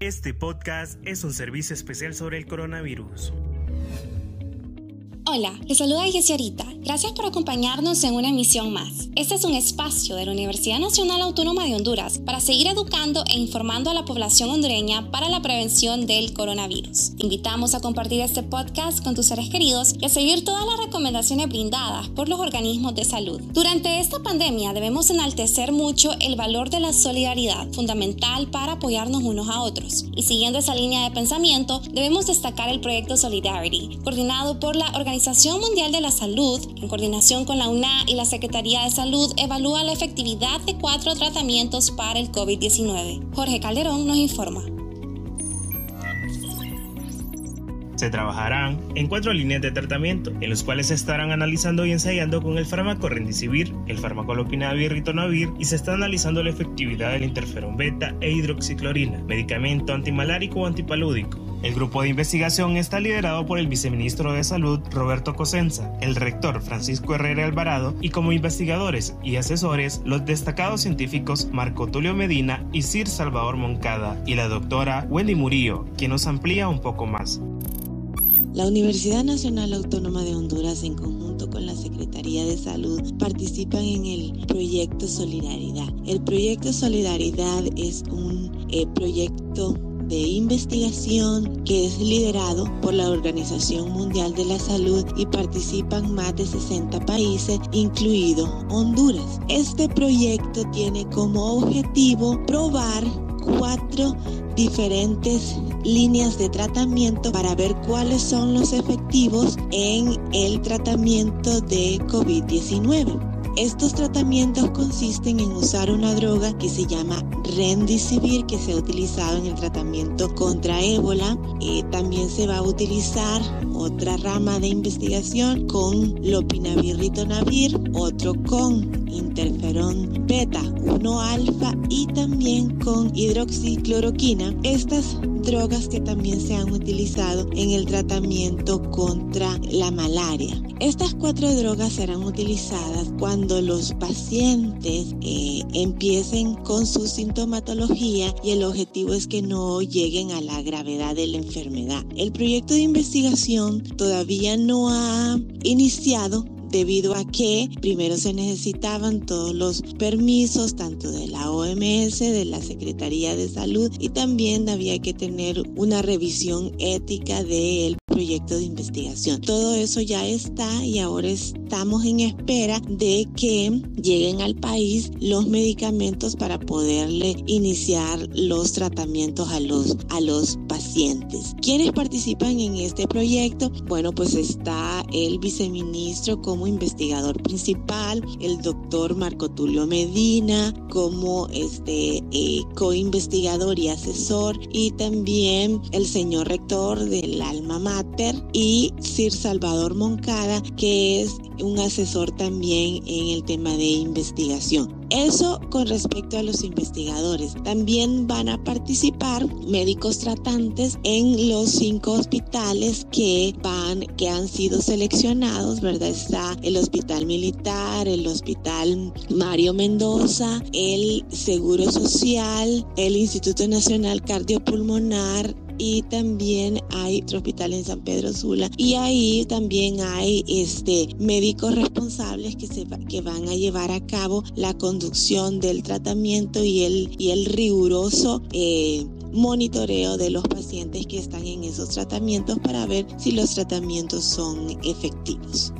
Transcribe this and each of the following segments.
Este podcast es un servicio especial sobre el coronavirus. Hola, les saluda Arita. Gracias por acompañarnos en una emisión más. Este es un espacio de la Universidad Nacional Autónoma de Honduras para seguir educando e informando a la población hondureña para la prevención del coronavirus. Te invitamos a compartir este podcast con tus seres queridos y a seguir todas las recomendaciones brindadas por los organismos de salud. Durante esta pandemia debemos enaltecer mucho el valor de la solidaridad, fundamental para apoyarnos unos a otros. Y siguiendo esa línea de pensamiento, debemos destacar el proyecto Solidarity, coordinado por la Organización Organización Mundial de la Salud, en coordinación con la UNA y la Secretaría de Salud, evalúa la efectividad de cuatro tratamientos para el COVID-19. Jorge Calderón nos informa. Se trabajarán en cuatro líneas de tratamiento, en los cuales se estarán analizando y ensayando con el fármaco Rendicivir, el fármaco Lopinavir Ritonavir y se está analizando la efectividad del interferón beta e hidroxiclorina, medicamento antimalárico o antipalúdico. El grupo de investigación está liderado por el viceministro de Salud Roberto Cosenza, el rector Francisco Herrera Alvarado y como investigadores y asesores los destacados científicos Marco Tulio Medina y Sir Salvador Moncada y la doctora Wendy Murillo, quien nos amplía un poco más. La Universidad Nacional Autónoma de Honduras, en conjunto con la Secretaría de Salud, participan en el proyecto Solidaridad. El proyecto Solidaridad es un eh, proyecto de investigación que es liderado por la Organización Mundial de la Salud y participan más de 60 países, incluido Honduras. Este proyecto tiene como objetivo probar cuatro diferentes líneas de tratamiento para ver cuáles son los efectivos en el tratamiento de COVID-19. Estos tratamientos consisten en usar una droga que se llama Rendicivir, que se ha utilizado en el tratamiento contra ébola. Eh, también se va a utilizar otra rama de investigación con lopinavir ritonavir, otro con interferón beta 1 alfa y también con hidroxicloroquina. Estas drogas que también se han utilizado en el tratamiento contra la malaria. Estas cuatro drogas serán utilizadas cuando los pacientes eh, empiecen con su y el objetivo es que no lleguen a la gravedad de la enfermedad. El proyecto de investigación todavía no ha iniciado debido a que primero se necesitaban todos los permisos tanto de la OMS, de la Secretaría de Salud y también había que tener una revisión ética del proyecto de investigación. Todo eso ya está y ahora estamos en espera de que lleguen al país los medicamentos para poderle iniciar los tratamientos a los, a los pacientes. ¿Quiénes participan en este proyecto? Bueno, pues está el viceministro como investigador principal, el doctor Marco Tulio Medina como este eh, co-investigador y asesor y también el señor rector del alma mater y Sir Salvador Moncada que es un asesor también en el tema de investigación. Eso con respecto a los investigadores. También van a participar médicos tratantes en los cinco hospitales que van, que han sido seleccionados, ¿verdad? Está el Hospital Militar, el Hospital Mario Mendoza, el Seguro Social, el Instituto Nacional Cardiopulmonar, y también hay otro hospital en San Pedro Sula y ahí también hay este médicos responsables que se que van a llevar a cabo la conducción del tratamiento y el y el riguroso eh, monitoreo de los pacientes que están en esos tratamientos para ver si los tratamientos son efectivos.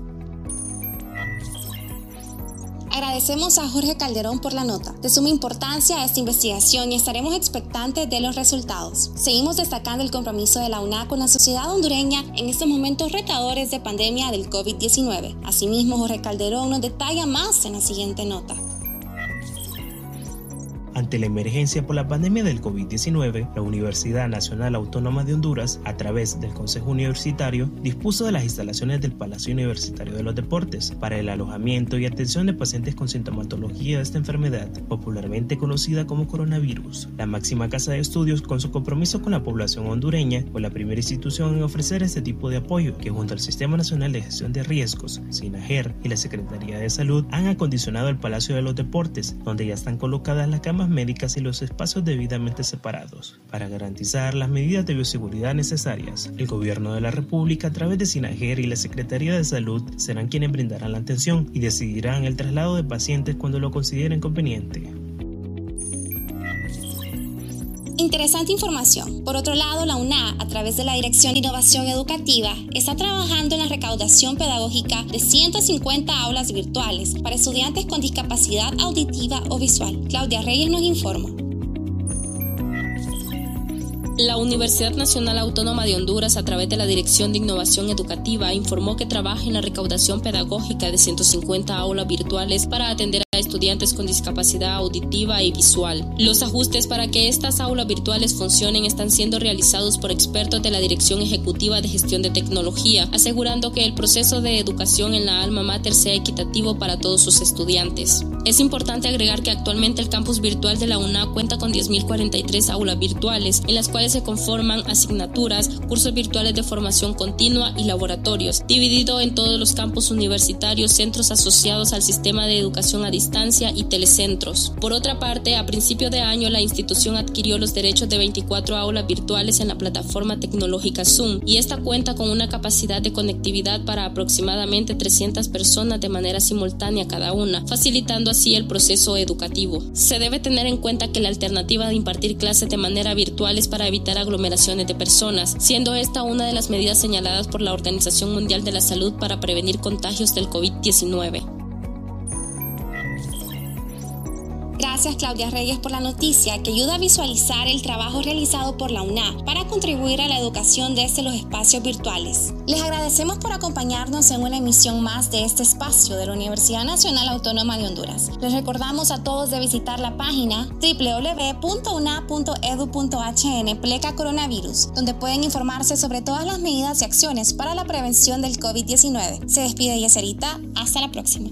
Agradecemos a Jorge Calderón por la nota. De suma importancia esta investigación y estaremos expectantes de los resultados. Seguimos destacando el compromiso de la UNA con la sociedad hondureña en estos momentos retadores de pandemia del COVID-19. Asimismo, Jorge Calderón nos detalla más en la siguiente nota. Ante la emergencia por la pandemia del COVID-19, la Universidad Nacional Autónoma de Honduras, a través del Consejo Universitario, dispuso de las instalaciones del Palacio Universitario de los Deportes para el alojamiento y atención de pacientes con sintomatología de esta enfermedad, popularmente conocida como coronavirus. La máxima casa de estudios, con su compromiso con la población hondureña, fue la primera institución en ofrecer este tipo de apoyo, que junto al Sistema Nacional de Gestión de Riesgos, SINAGER y la Secretaría de Salud han acondicionado el Palacio de los Deportes, donde ya están colocadas las camas médicas y los espacios debidamente separados. Para garantizar las medidas de bioseguridad necesarias, el Gobierno de la República a través de Sinajer y la Secretaría de Salud serán quienes brindarán la atención y decidirán el traslado de pacientes cuando lo consideren conveniente. Interesante información. Por otro lado, la UNA, a través de la Dirección de Innovación Educativa, está trabajando en la recaudación pedagógica de 150 aulas virtuales para estudiantes con discapacidad auditiva o visual. Claudia Reyes nos informa. La Universidad Nacional Autónoma de Honduras, a través de la Dirección de Innovación Educativa, informó que trabaja en la recaudación pedagógica de 150 aulas virtuales para atender estudiantes con discapacidad auditiva y visual. Los ajustes para que estas aulas virtuales funcionen están siendo realizados por expertos de la Dirección Ejecutiva de Gestión de Tecnología, asegurando que el proceso de educación en la alma mater sea equitativo para todos sus estudiantes. Es importante agregar que actualmente el campus virtual de la UNA cuenta con 10.043 aulas virtuales, en las cuales se conforman asignaturas, cursos virtuales de formación continua y laboratorios, dividido en todos los campus universitarios, centros asociados al sistema de educación a distancia y telecentros. Por otra parte, a principio de año la institución adquirió los derechos de 24 aulas virtuales en la plataforma tecnológica Zoom y esta cuenta con una capacidad de conectividad para aproximadamente 300 personas de manera simultánea cada una, facilitando así el proceso educativo. Se debe tener en cuenta que la alternativa de impartir clases de manera virtual es para evitar aglomeraciones de personas, siendo esta una de las medidas señaladas por la Organización Mundial de la Salud para prevenir contagios del COVID-19. Gracias Claudia Reyes por la noticia que ayuda a visualizar el trabajo realizado por la UNA para contribuir a la educación desde los espacios virtuales. Les agradecemos por acompañarnos en una emisión más de este espacio de la Universidad Nacional Autónoma de Honduras. Les recordamos a todos de visitar la página www.una.edu.hn pleca coronavirus, donde pueden informarse sobre todas las medidas y acciones para la prevención del COVID-19. Se despide Yeserita, hasta la próxima.